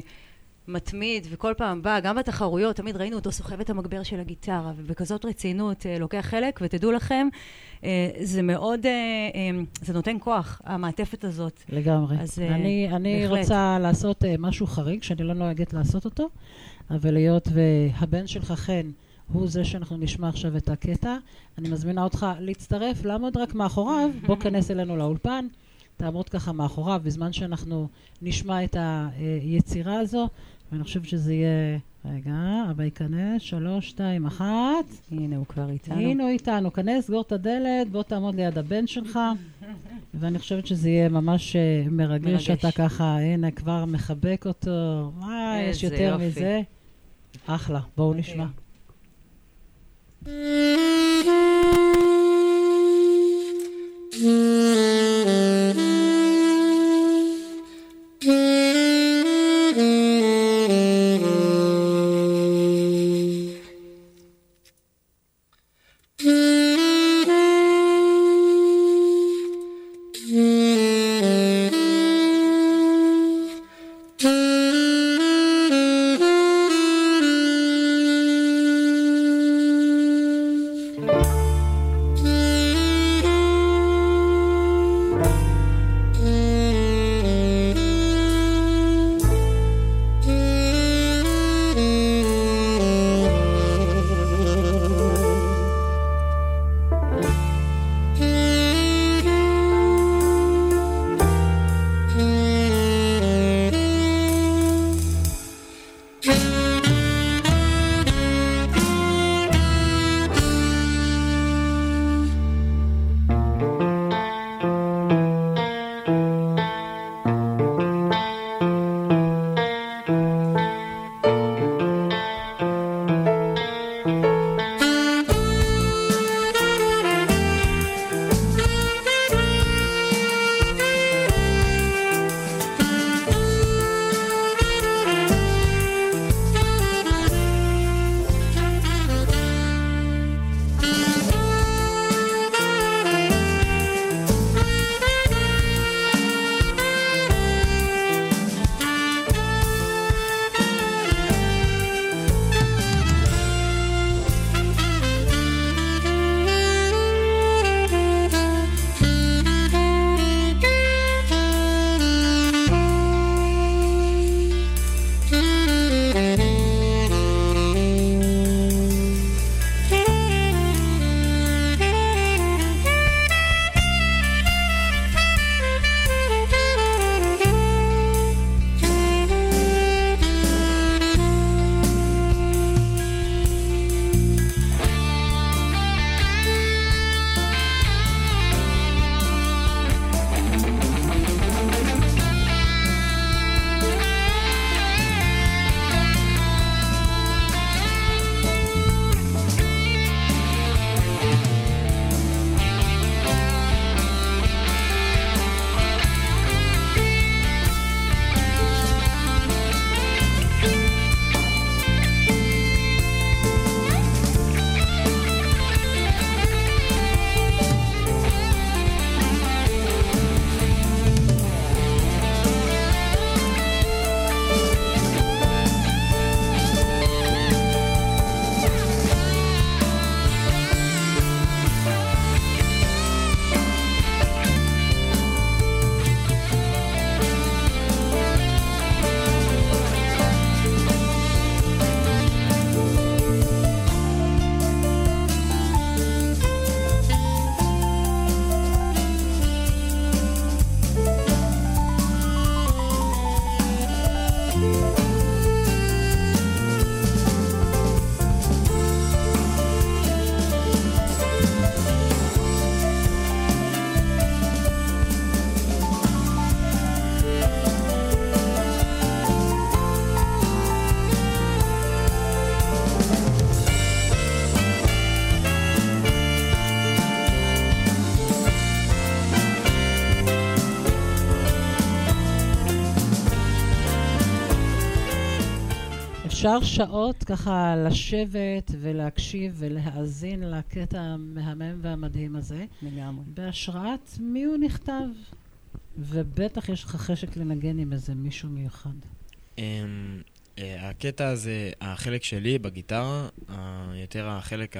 מתמיד, וכל פעם בא, גם בתחרויות, תמיד ראינו אותו סוחב את המגבר של הגיטרה, ובכזאת רצינות אה, לוקח חלק, ותדעו לכם, אה, זה מאוד, אה, אה, זה נותן כוח, המעטפת הזאת. לגמרי. אז, אה, אני, אני בהחלט. רוצה לעשות אה, משהו חריג, שאני לא נוהגת לעשות אותו, אבל היות והבן שלך חן הוא זה שאנחנו נשמע עכשיו את הקטע, אני מזמינה אותך להצטרף, לעמוד רק מאחוריו, בוא <laughs> כנס אלינו לאולפן, תעמוד ככה מאחוריו בזמן שאנחנו נשמע את היצירה הזו, ואני חושבת שזה יהיה... רגע, אבא ייכנס, שלוש, שתיים, אחת. הנה, הוא כבר איתנו. הנה הוא איתנו, כנס, סגור את הדלת, בוא תעמוד ליד הבן שלך, <laughs> ואני חושבת שזה יהיה ממש אה, מרגש מרגש. שאתה ככה, הנה, כבר מחבק אותו, מה יש יותר יופי. מזה? אחלה, בואו מדהים. נשמע. Thank <laughs> אפשר שעות ככה לשבת ולהקשיב ולהאזין לקטע המהמם והמדהים הזה. לגמרי. בהשראת מי הוא נכתב. ובטח יש לך חשק לנגן עם איזה מישהו מיוחד. אמ, אה, הקטע הזה, החלק שלי בגיטרה, יותר החלק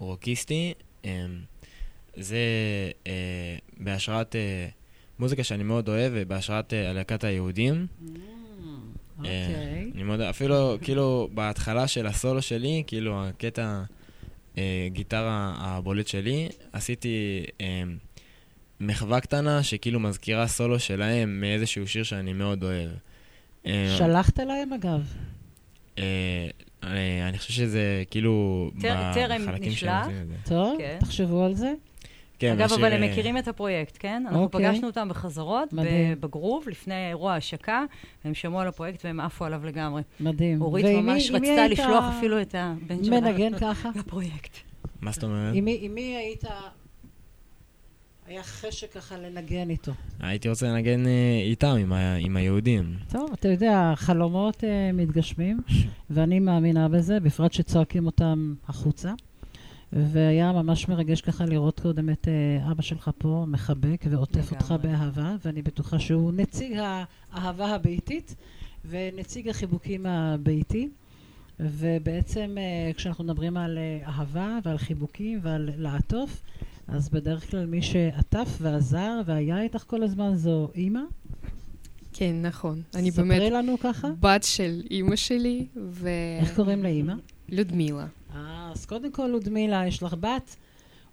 הרוקיסטי, אמ, זה אה, בהשראת אה, מוזיקה שאני מאוד אוהב, ובהשראת אה, להקת היהודים. אה, אוקיי. אני מאוד, אפילו, כאילו, בהתחלה של הסולו שלי, כאילו, הקטע אה, גיטרה הבולט שלי, עשיתי אה, מחווה קטנה שכאילו מזכירה סולו שלהם מאיזשהו שיר שאני מאוד אוהב. אה, שלחת להם אגב? אה, אה, אני חושב שזה כאילו טר- טרם בחלקים נשלח. טוב, כן. תחשבו על זה. כן, אגב, אבל הם אה, מכירים את הפרויקט, כן? אנחנו אוקיי. פגשנו אותם בחזרות, מדהים. בגרוב, לפני אירוע ההשקה, והם שמעו על הפרויקט והם עפו עליו לגמרי. מדהים. אורית ממש רצתה היית לשלוח אפילו את הבן שלה מנגן <laughs> ככה? לפרויקט. מה זאת אומרת? עם מי- היית... היה חשק ככה לנגן איתו. הייתי רוצה לנגן אה, איתם, עם ה- עם היהודים. טוב, אתה יודע, חלומות uh, מתגשמים, <laughs> ואני מאמינה בזה, בפרט שצועקים אותם החוצה. והיה ממש מרגש ככה לראות קודם את uh, אבא שלך פה מחבק ועוטף אותך לגמרי. באהבה, ואני בטוחה שהוא נציג האהבה הביתית ונציג החיבוקים הביתי. ובעצם uh, כשאנחנו מדברים על uh, אהבה ועל חיבוקים ועל לעטוף, אז בדרך כלל מי שעטף ועזר והיה איתך כל הזמן זו אימא. כן, נכון. אני ספרי באמת לנו ככה. בת של אימא שלי, ו... איך קוראים לאימא? לודמילה. אז קודם כל, לודמילה, יש לך בת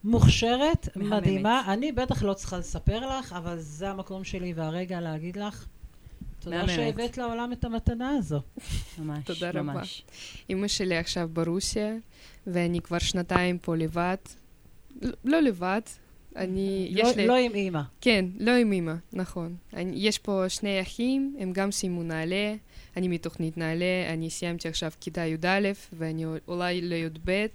מוכשרת, מהממת. מדהימה. אני בטח לא צריכה לספר לך, אבל זה המקום שלי והרגע להגיד לך, תודה. שהבאת לעולם את המתנה הזו. <laughs> ממש, תודה רבה. ממש. אימא שלי עכשיו ברוסיה, ואני כבר שנתיים פה לבד. לא לבד, אני... לא- יש לי... לא עם אימא. כן, לא עם אימא, נכון. אני, יש פה שני אחים, הם גם סיימו נעל"ה, אני מתוכנית נעל"ה, אני סיימתי עכשיו כיתה י"א, ואני אולי לי"ב,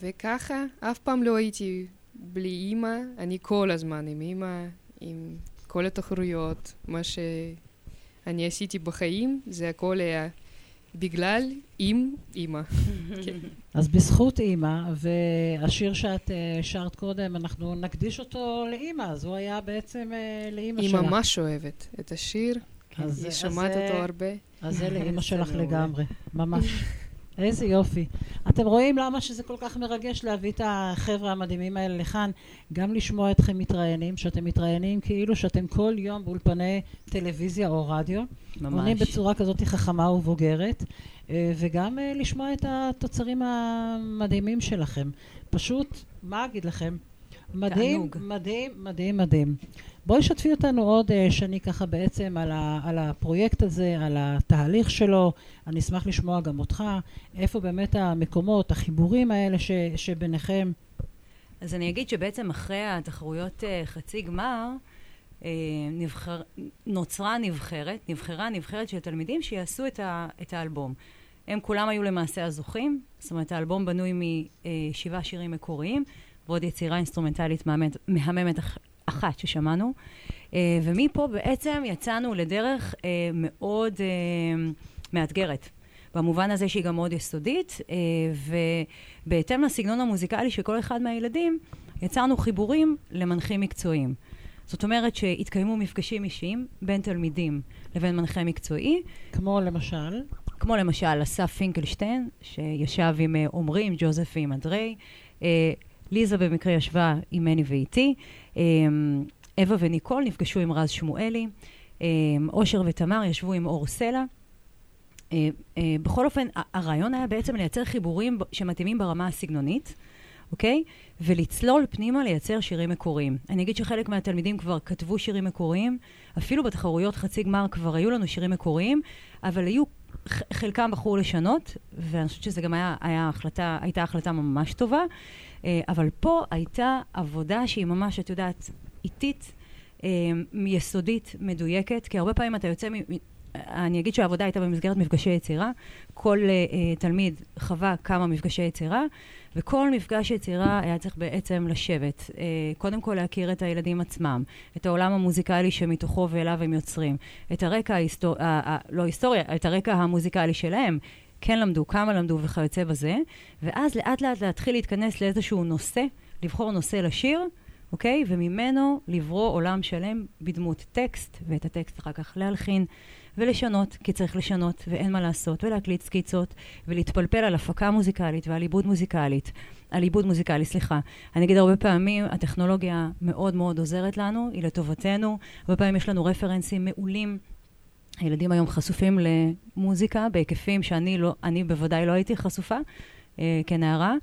וככה, אף פעם לא הייתי בלי אימא, אני כל הזמן עם אימא, עם כל התחרויות, מה שאני עשיתי בחיים, זה הכל היה בגלל עם אימא. כן. <laughs> אז בזכות אימא, והשיר שאת אה, שרת קודם, אנחנו נקדיש אותו לאימא, אז הוא היה בעצם אה, לאימא היא שלך. ממש אוהבת את השיר, אז- היא שומעת אותו הרבה. אז זה <laughs> לאימא שלך. לגמרי, ממש. <laughs> איזה יופי. אתם רואים למה שזה כל כך מרגש להביא את החבר'ה המדהימים האלה לכאן, גם לשמוע אתכם מתראיינים, שאתם מתראיינים כאילו שאתם כל יום באולפני טלוויזיה או רדיו, עונים ממש. בצורה כזאת חכמה ובוגרת, אה, וגם אה, לשמוע את התוצרים המדהימים שלכם. פשוט, מה אגיד לכם? מדהים, תענוג. מדהים, מדהים, מדהים. בואי שתפי אותנו עוד אה, שני ככה בעצם על, ה, על הפרויקט הזה, על התהליך שלו. אני אשמח לשמוע גם אותך, איפה באמת המקומות, החיבורים האלה ש, שביניכם. אז אני אגיד שבעצם אחרי התחרויות אה, חצי גמר, אה, נבחר, נוצרה נבחרת, נבחרה נבחרת של תלמידים שיעשו את, ה, את האלבום. הם כולם היו למעשה הזוכים, זאת אומרת האלבום בנוי משבעה שירים מקוריים ועוד יצירה אינסטרומנטלית מהממת, מהממת אחת ששמענו. אה, ומפה בעצם יצאנו לדרך אה, מאוד אה, מאתגרת. במובן הזה שהיא גם מאוד יסודית, ובהתאם לסגנון המוזיקלי של כל אחד מהילדים, יצרנו חיבורים למנחים מקצועיים. זאת אומרת שהתקיימו מפגשים אישיים בין תלמידים לבין מנחה מקצועי, כמו למשל, כמו למשל אסף פינקלשטיין, שישב עם עומרי, עם ג'וזף ועם אדרי, ליזה במקרה ישבה עם מני ואיתי, אה, אווה וניקול נפגשו עם רז שמואלי, אה, אושר ותמר ישבו עם אור סלע. אה, אה, בכל אופן, הרעיון היה בעצם לייצר חיבורים שמתאימים ברמה הסגנונית, אוקיי? ולצלול פנימה לייצר שירים מקוריים. אני אגיד שחלק מהתלמידים כבר כתבו שירים מקוריים, אפילו בתחרויות חצי גמר כבר היו לנו שירים מקוריים, אבל היו, חלקם בחרו לשנות, ואני חושבת שזה גם היה, היה החלטה, הייתה החלטה ממש טובה, אה, אבל פה הייתה עבודה שהיא ממש, את יודעת, איטית, אה, יסודית, מדויקת, כי הרבה פעמים אתה יוצא אני אגיד שהעבודה הייתה במסגרת מפגשי יצירה. כל uh, תלמיד חווה כמה מפגשי יצירה, וכל מפגש יצירה היה צריך בעצם לשבת. Uh, קודם כל להכיר את הילדים עצמם, את העולם המוזיקלי שמתוכו ואליו הם יוצרים, את הרקע ההיסטור... uh, uh, לא היסטוריה, את הרקע המוזיקלי שלהם. כן למדו, כמה למדו וכיוצא בזה, ואז לאט לאט להתחיל להתכנס לאיזשהו נושא, לבחור נושא לשיר, אוקיי? וממנו לברוא עולם שלם בדמות טקסט, ואת הטקסט אחר כך להלחין ולשנות, כי צריך לשנות, ואין מה לעשות, ולהקליט סקיצות, ולהתפלפל על הפקה מוזיקלית ועל עיבוד מוזיקלית. על עיבוד מוזיקלי, סליחה. אני אגיד הרבה פעמים, הטכנולוגיה מאוד מאוד עוזרת לנו, היא לטובתנו. הרבה פעמים יש לנו רפרנסים מעולים. הילדים היום חשופים למוזיקה בהיקפים שאני לא, אני בוודאי לא הייתי חשופה אה, כנערה.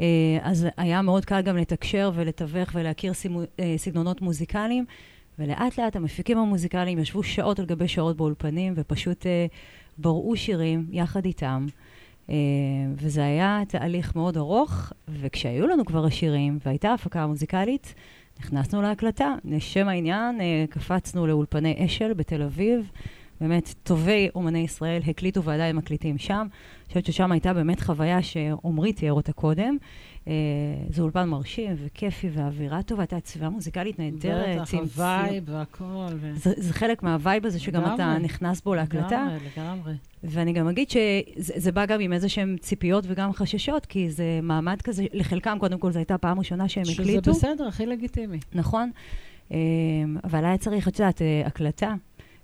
אה, אז היה מאוד קל גם לתקשר ולתווך ולהכיר סימו, אה, סגנונות מוזיקליים, ולאט לאט המפיקים המוזיקליים ישבו שעות על גבי שעות באולפנים ופשוט אה, בראו שירים יחד איתם. Uh, וזה היה תהליך מאוד ארוך, וכשהיו לנו כבר השירים והייתה הפקה מוזיקלית, נכנסנו להקלטה. לשם העניין, uh, קפצנו לאולפני אשל בתל אביב. באמת, טובי אומני ישראל הקליטו ועדיין מקליטים שם. אני חושבת ששם הייתה באמת חוויה שעמרי תיאר אותה קודם. אה, זה אולפן מרשים וכיפי ואווירה טובה, הייתה צביעה מוזיקלית נהדרת. בטח, ה vibe והכל. זה, זה חלק מה vibe הזה שגם לגמרי, אתה נכנס בו להקלטה. לגמרי, לגמרי. ואני גם אגיד שזה בא גם עם איזה שהן ציפיות וגם חששות, כי זה מעמד כזה, לחלקם, קודם כל, זו הייתה פעם ראשונה שהם שזה הקליטו. שזה בסדר, הכי לגיטימי. נכון. אה, אבל היה צריך, את יודעת, אה, הקלטה.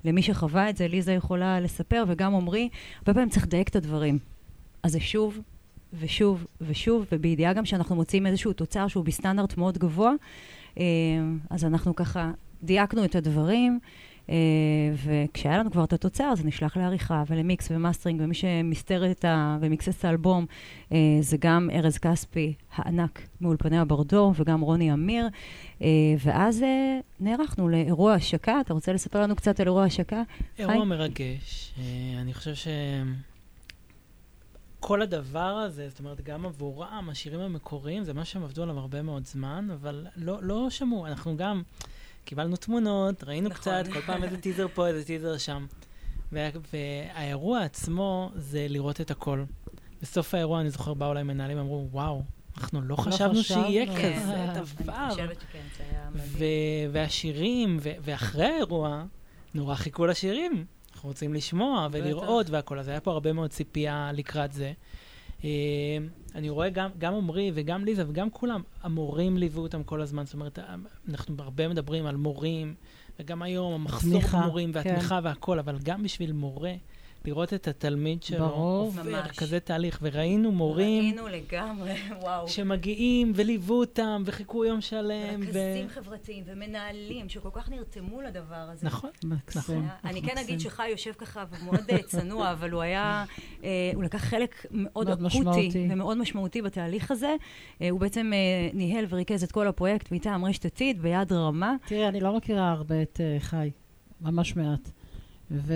למי שחווה את זה, ליזה יכולה לספר, וגם עמרי, הרבה פעמים צריך לדייק את הדברים. אז זה שוב ושוב ושוב, ובידיעה גם שאנחנו מוצאים איזשהו תוצר שהוא בסטנדרט מאוד גבוה, אה, אז אנחנו ככה דייקנו את הדברים. Uh, וכשהיה לנו כבר את התוצר, זה נשלח לעריכה ול mix ו mastering, ומי שמסתר את ה... ומיקסס את האלבום uh, זה גם ארז כספי הענק מאולפני הברדו, וגם רוני אמיר. ואז נערכנו לאירוע השקה. אתה רוצה לספר לנו קצת על אירוע השקה? אירוע חי? מרגש. אני חושב ש... כל הדבר הזה, זאת אומרת, גם עבורם, השירים המקוריים, זה מה שהם עבדו עליו הרבה מאוד זמן, אבל לא, לא שמעו. אנחנו גם... קיבלנו תמונות, ראינו נכון. קצת, כל פעם איזה טיזר פה, איזה טיזר שם. וה, והאירוע עצמו זה לראות את הכל. בסוף האירוע, אני זוכר, באו אליי מנהלים, אמרו, וואו, אנחנו לא, לא חשבנו שיהיה כן. כזה דבר. אני חושבת שכן, זה היה מדהים. והשירים, ואחרי האירוע, נורא חיכו לשירים. אנחנו רוצים לשמוע ולראות והכל, אז היה פה הרבה מאוד ציפייה לקראת זה. אה, אני רואה גם, גם עמרי וגם ליזה וגם כולם, המורים ליוו אותם כל הזמן, זאת אומרת, אנחנו הרבה מדברים על מורים, וגם היום המחסור במורים והתמיכה כן. והכל, אבל גם בשביל מורה, לראות את התלמיד שלו ברור. עובר ממש. כזה תהליך, וראינו מורים... ראינו לגמרי, וואו. שמגיעים וליוו אותם וחיכו יום שלם. רכזים ו... חברתיים ומנהלים שכל כך נרתמו לדבר הזה. נכון, נכון. אני כן אגיד שחי יושב ככה ומאוד אה, צנוע, אבל הוא היה, אה, הוא לקח חלק מאוד אקוטי ומאוד משמעותי בתהליך הזה. אה, הוא בעצם ניהל וריכז את כל הפרויקט מטעם רשת עתיד ביד רמה. תראי, אני לא מכירה הרבה את חי, ממש מעט. ו,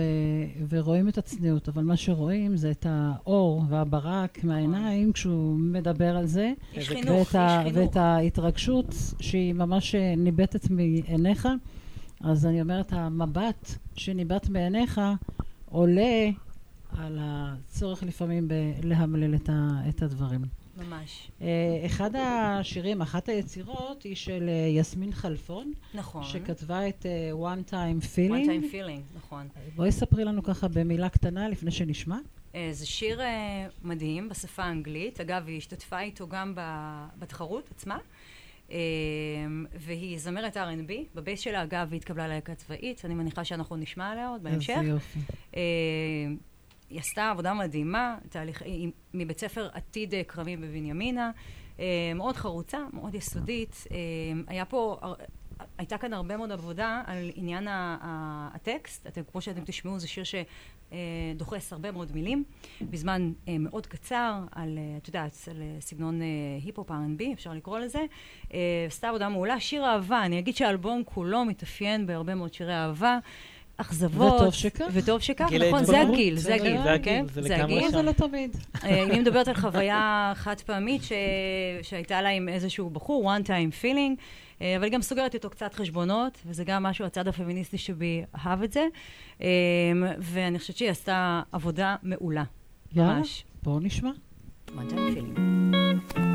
ורואים את הצניעות, אבל מה שרואים זה את האור והברק מהעיניים כשהוא מדבר על זה. יש חינוך, יש חינוך. ואת ההתרגשות שהיא ממש ניבטת מעיניך. אז אני אומרת, המבט שניבט בעיניך עולה על הצורך לפעמים בלהמלל את, את הדברים. ממש. Uh, אחד השירים, אחת היצירות, היא של uh, יסמין חלפון. נכון. שכתבה את uh, One Time Feeling. One Time Feeling, נכון. בואי ספרי לנו ככה במילה קטנה לפני שנשמע. זה שיר מדהים בשפה האנגלית. אגב, היא השתתפה איתו גם בתחרות עצמה. והיא זמרת R&B. בבייס שלה, אגב, היא התקבלה ללהקה צבאית. אני מניחה שאנחנו נשמע עליה עוד בהמשך. איזה יופי. היא עשתה עבודה מדהימה, תהליך, היא מבית ספר עתיד אה, כרמי בבנימינה, אה, מאוד חרוצה, מאוד יסודית. אה, היה פה, הייתה כאן הרבה מאוד עבודה על עניין הטקסט. אתם, כמו שאתם תשמעו, זה שיר שדוחס הרבה מאוד מילים, בזמן מאוד קצר, על, את יודעת, על סגנון היפ-הופ R&B, אפשר לקרוא לזה. עשתה עבודה מעולה. שיר אהבה, אני אגיד שהאלבום כולו מתאפיין בהרבה מאוד שירי אהבה. אכזבות. וטוב שכך. וטוב שכך, נכון, זה. הגיל, זה הגיל, זה הגיל, כן? זה שם. זה לתמיד. אה, אני מדברת על חוויה חד פעמית. שהייתה לה עם איזשהו בחור, one time feeling, אה, אבל היא גם סוגרת איתו קצת חשבונות, וזה גם משהו, הצד הפמיניסטי שבי אהב את זה, אה, ואני חושבת שהיא עשתה עבודה מעולה. יאללה, ממש. בואו נשמע. one time feeling.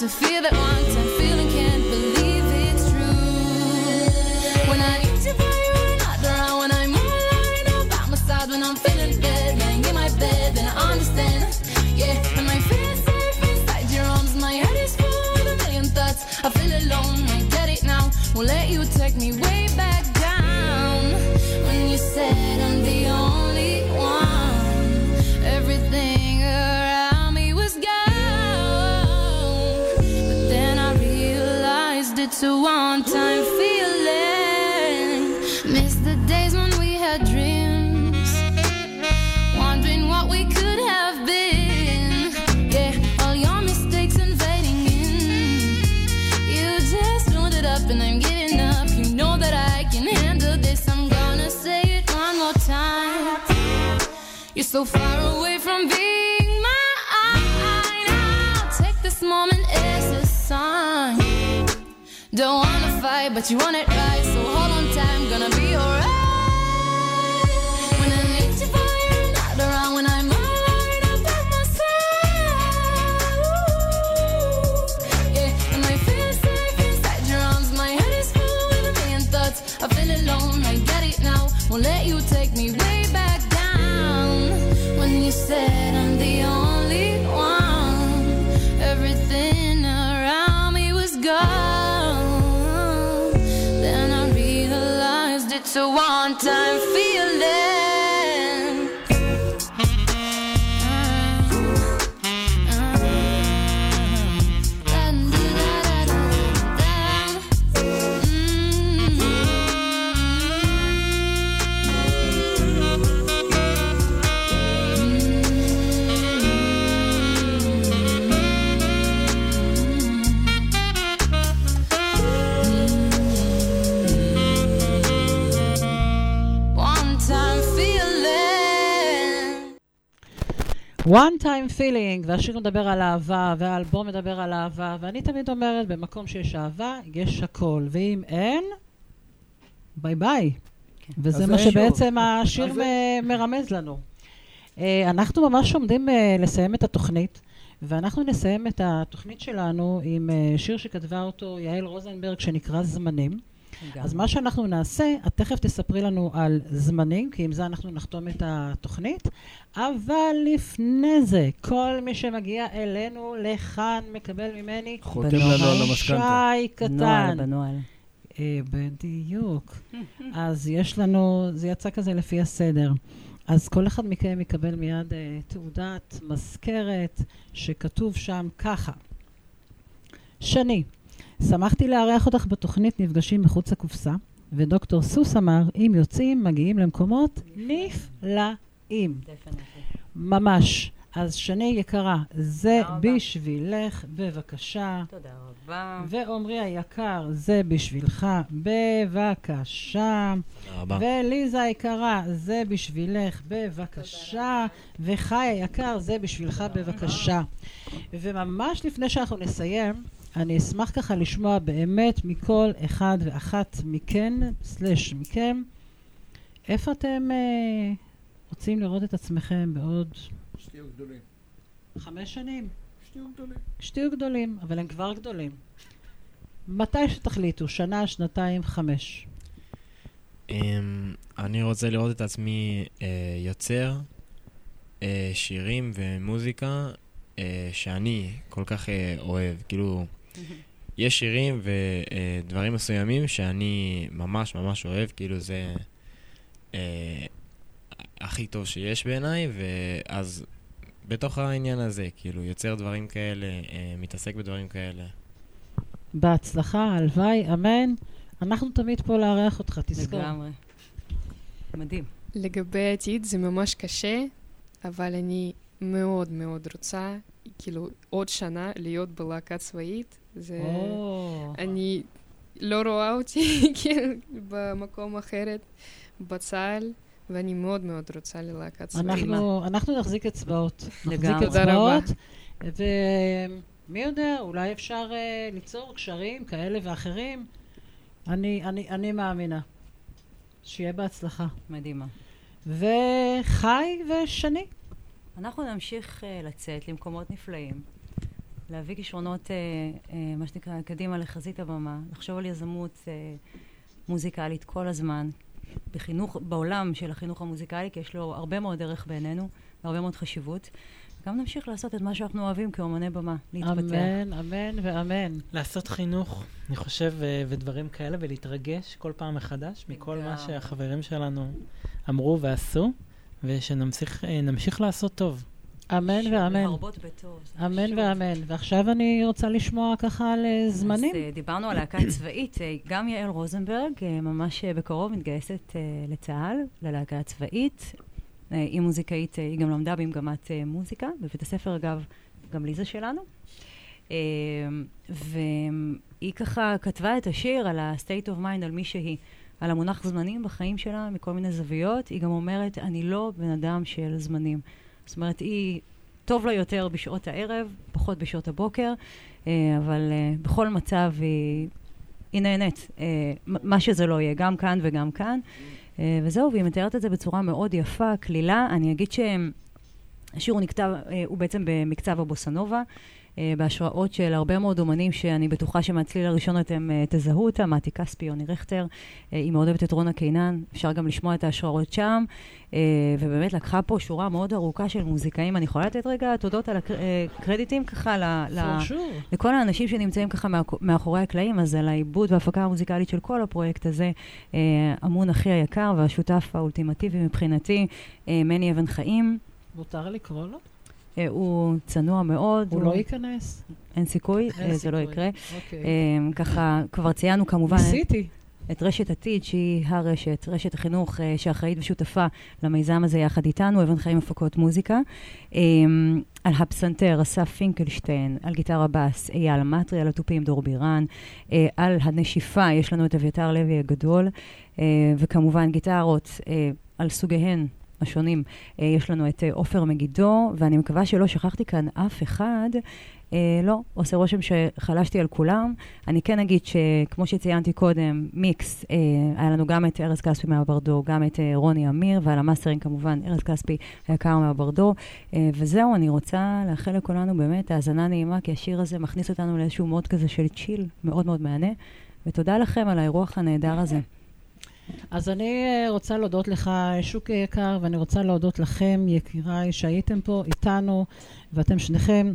To feel that one time so far away from being mine. I'll take this moment as a sign. Don't wanna fight, but you want it right. one time feel one time feeling, והשיר מדבר על אהבה, והאלבום מדבר על אהבה, ואני תמיד אומרת, במקום שיש אהבה, יש הכל, ואם אין, ביי ביי. וזה אז מה שבעצם השיר אז מ- מרמז לנו. אה, אנחנו ממש עומדים אה, לסיים את התוכנית, ואנחנו נסיים את התוכנית שלנו עם אה, שיר שכתבה אותו יעל רוזנברג, שנקרא זמנים. אז מה שאנחנו נעשה, את תכף תספרי לנו על זמנים, כי עם זה אנחנו נחתום את התוכנית, אבל לפני זה, כל מי שמגיע אלינו לכאן מקבל ממני חותם. לנו על המשכנתה. שי קטן. נוהל, בנוהל. אה, בדיוק. <laughs> אז יש לנו, זה יצא כזה לפי הסדר. אז כל אחד מכם יקבל מיד אה, תעודת מזכרת שכתוב שם ככה. שני, שמחתי לארח אותך בתוכנית נפגשים מחוץ לקופסה, ודוקטור סוס אמר, אם יוצאים, מגיעים למקומות נפלאים. ממש. אז שני יקרה, זה. בשבילך, בבקשה. תודה רבה. ועמרי היקר, זה בשבילך, בבקשה. תודה רבה. וליזה היקרה, זה בשבילך, בבקשה. וחי היקר, זה בשבילך, בבקשה. וממש לפני שאנחנו נסיים, אני אשמח ככה לשמוע באמת מכל אחד ואחת מכן, סלש מכם, איפה אתם אה, רוצים לראות את עצמכם בעוד שתהיו גדולים. חמש שנים? שתהיו גדולים. שתהיו גדולים, אבל הם כבר גדולים. מתי שתחליטו, שנה, שנתיים, חמש. אמ, אני רוצה לראות את עצמי אה, יוצר אה, שירים ומוזיקה אה, שאני כל כך אה, אוהב. כאילו, יש שירים ודברים מסוימים שאני ממש ממש אוהב, כאילו זה אה, הכי טוב שיש בעיניי, ואז בתוך העניין הזה, כאילו, יוצר דברים כאלה, אה, מתעסק בדברים כאלה. בהצלחה, הלוואי, אמן. אנחנו תמיד פה לארח אותך, תזכור. לגמרי. מדהים. לגבי העתיד זה ממש קשה, אבל אני מאוד מאוד רוצה, כאילו, עוד שנה להיות בלהקה צבאית. זה... או, אני לא רואה אותי <laughs> כן, במקום אחרת בצה"ל, ואני מאוד מאוד רוצה ללהקה צבאית. אנחנו, אנחנו נחזיק אצבעות. לגמרי. תודה רבה. אצבעות, ומי יודע, אולי אפשר uh, ליצור קשרים כאלה ואחרים. אני, אני, אני מאמינה. שיהיה בהצלחה. מדהימה. וחי ושני. אנחנו נמשיך uh, לצאת למקומות נפלאים, להביא כישרונות, uh, uh, מה שנקרא, קדימה לחזית הבמה, לחשוב על יזמות uh, מוזיקלית כל הזמן, בחינוך, בעולם של החינוך המוזיקלי, כי יש לו הרבה מאוד ערך בעינינו, והרבה מאוד חשיבות. גם נמשיך לעשות את מה שאנחנו אוהבים כאומני במה, להתפתח. אמן, אמן ואמן. לעשות חינוך, אני חושב, ודברים כאלה, ולהתרגש כל פעם מחדש מכל מה. שהחברים שלנו אמרו ועשו, ושנמשיך אה, נמשיך לעשות טוב. אמן ואמן. להרבות בטוב. זה אמן. ואמן. ועכשיו אני רוצה לשמוע ככה על אה, זמנים. אז אה, דיברנו על להקה צבאית, גם יעל רוזנברג ממש בקרוב מתגייסת לצה"ל, ללהקה הצבאית. היא מוזיקאית, היא גם למדה במגמת מוזיקה, בבית הספר אגב, גם ליזה שלנו. והיא ככה כתבה את השיר על ה-state of mind, על מי שהיא, על המונח זמנים בחיים שלה, מכל מיני זוויות. היא גם אומרת, אני לא בן אדם של זמנים. זאת אומרת, היא, טוב לה יותר בשעות הערב, פחות בשעות הבוקר, אה, אבל אה, בכל מצב היא, היא נהנית, אה, מה שזה לא יהיה, גם כאן וגם כאן. וזהו, והיא מתארת את זה בצורה מאוד יפה, קלילה. אני אגיד שהשיר הוא אה, הוא בעצם במקצב הבוסנובה. אה, בהשראות של הרבה מאוד אומנים שאני בטוחה שמהצליל הראשון אתם אה, תזהו אותם, מתי כספי, יוני רכטר, אה, היא מאוד אוהבת את רונה קינן, אפשר גם לשמוע את ההשראות שם, ובאמת לקחה פה שורה מאוד ארוכה של מוזיקאים. אני יכולה לתת רגע תודות על הקרדיטים ככה ל... ל-. לכל האנשים שנמצאים ככה מאחו- מאחורי הקלעים, אז על העיבוד וההפקה המוזיקלית של כל הפרויקט הזה אמון אחי היקר והשותף האולטימטיבי מבחינתי, מני אבן חיים. מותר לקרוא לו? אה, הוא צנוע מאוד. הוא לא ייכנס? אין סיכוי, אין אה, זה לא. יקרה. אוקיי. אה, ככה, כבר ציינו כמובן ניסיתי. את רשת עתיד, שהיא הרשת, רשת החינוך שאחראית ושותפה למיזם הזה יחד איתנו, אבן חיים הפקות מוזיקה. על הפסנתר, אסף פינקלשטיין, על גיטרה בס, אייל מטרי, על התופים, דור בירן, על הנשיפה, יש לנו את אביתר לוי הגדול, וכמובן גיטרות על סוגיהן. השונים. אה, יש לנו את אה, עופר מגידו, ואני מקווה שלא שכחתי כאן אף אחד. אה, לא, עושה רושם שחלשתי על כולם. אני כן אגיד שכמו שציינתי קודם, מיקס, אה, היה לנו גם את ארז כספי מהברדו, גם את אה, רוני אמיר, ועל המאסטרינג כמובן ארז כספי היקר מהברדו. אה, וזהו, אני רוצה לאחל לכולנו באמת האזנה נעימה, כי השיר הזה מכניס אותנו לאיזשהו mood כזה של chill, מאוד מאוד מהנה. ותודה לכם על האירוח הנהדר הזה. אז אני אה, רוצה להודות לך, שוקי יקר, ואני רוצה להודות לכם, יקיריי, שהייתם פה איתנו, ואתם שניכם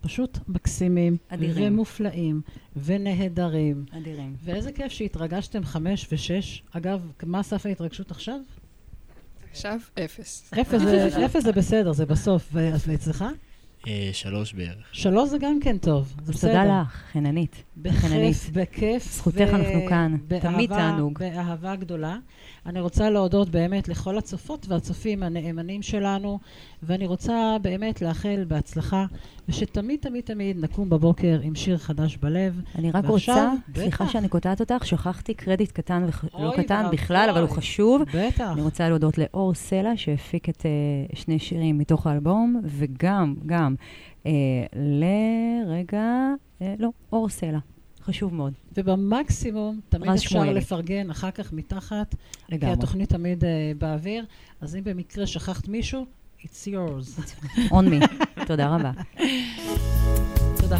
פשוט מקסימים, אדירים. ומופלאים, ונהדרים. אדירים. ואיזה כיף שהתרגשתם חמש ושש. אגב, מה סף ההתרגשות עכשיו? עכשיו אפס. אפס זה- אפס זה בסדר, זה בסוף. ואצלך? אה, שלוש בערך. שלוש זה גם כן טוב, זה בסדר. תודה לך, חננית. בכיף, בכיף. זכותך אנחנו כאן. תמיד באהבה- תענוג. באהבה גדולה. אני רוצה להודות באמת לכל הצופות והצופים הנאמנים שלנו, ואני רוצה באמת לאחל בהצלחה, ושתמיד תמיד תמיד נקום בבוקר עם שיר חדש בלב. אני רק ועכשיו, רוצה, סליחה בטח. שאני קוטעת אותך, שכחתי קרדיט קטן, וח... לא קטן ואבוי. בכלל, אבל הוא חשוב. בטח. אני רוצה להודות לאור סלע, שהפיק את uh, שני שירים מתוך האלבום, וגם, גם, uh, לרגע, אה, לא, אור סלע. חשוב מאוד. ובמקסימום, תמיד אפשר שמואל. לפרגן אחר כך מתחת, לגמרי. כי התוכנית תמיד uh, באוויר, אז אם במקרה שכחת מישהו, it's yours. On me. תודה רבה. <laughs> תודה.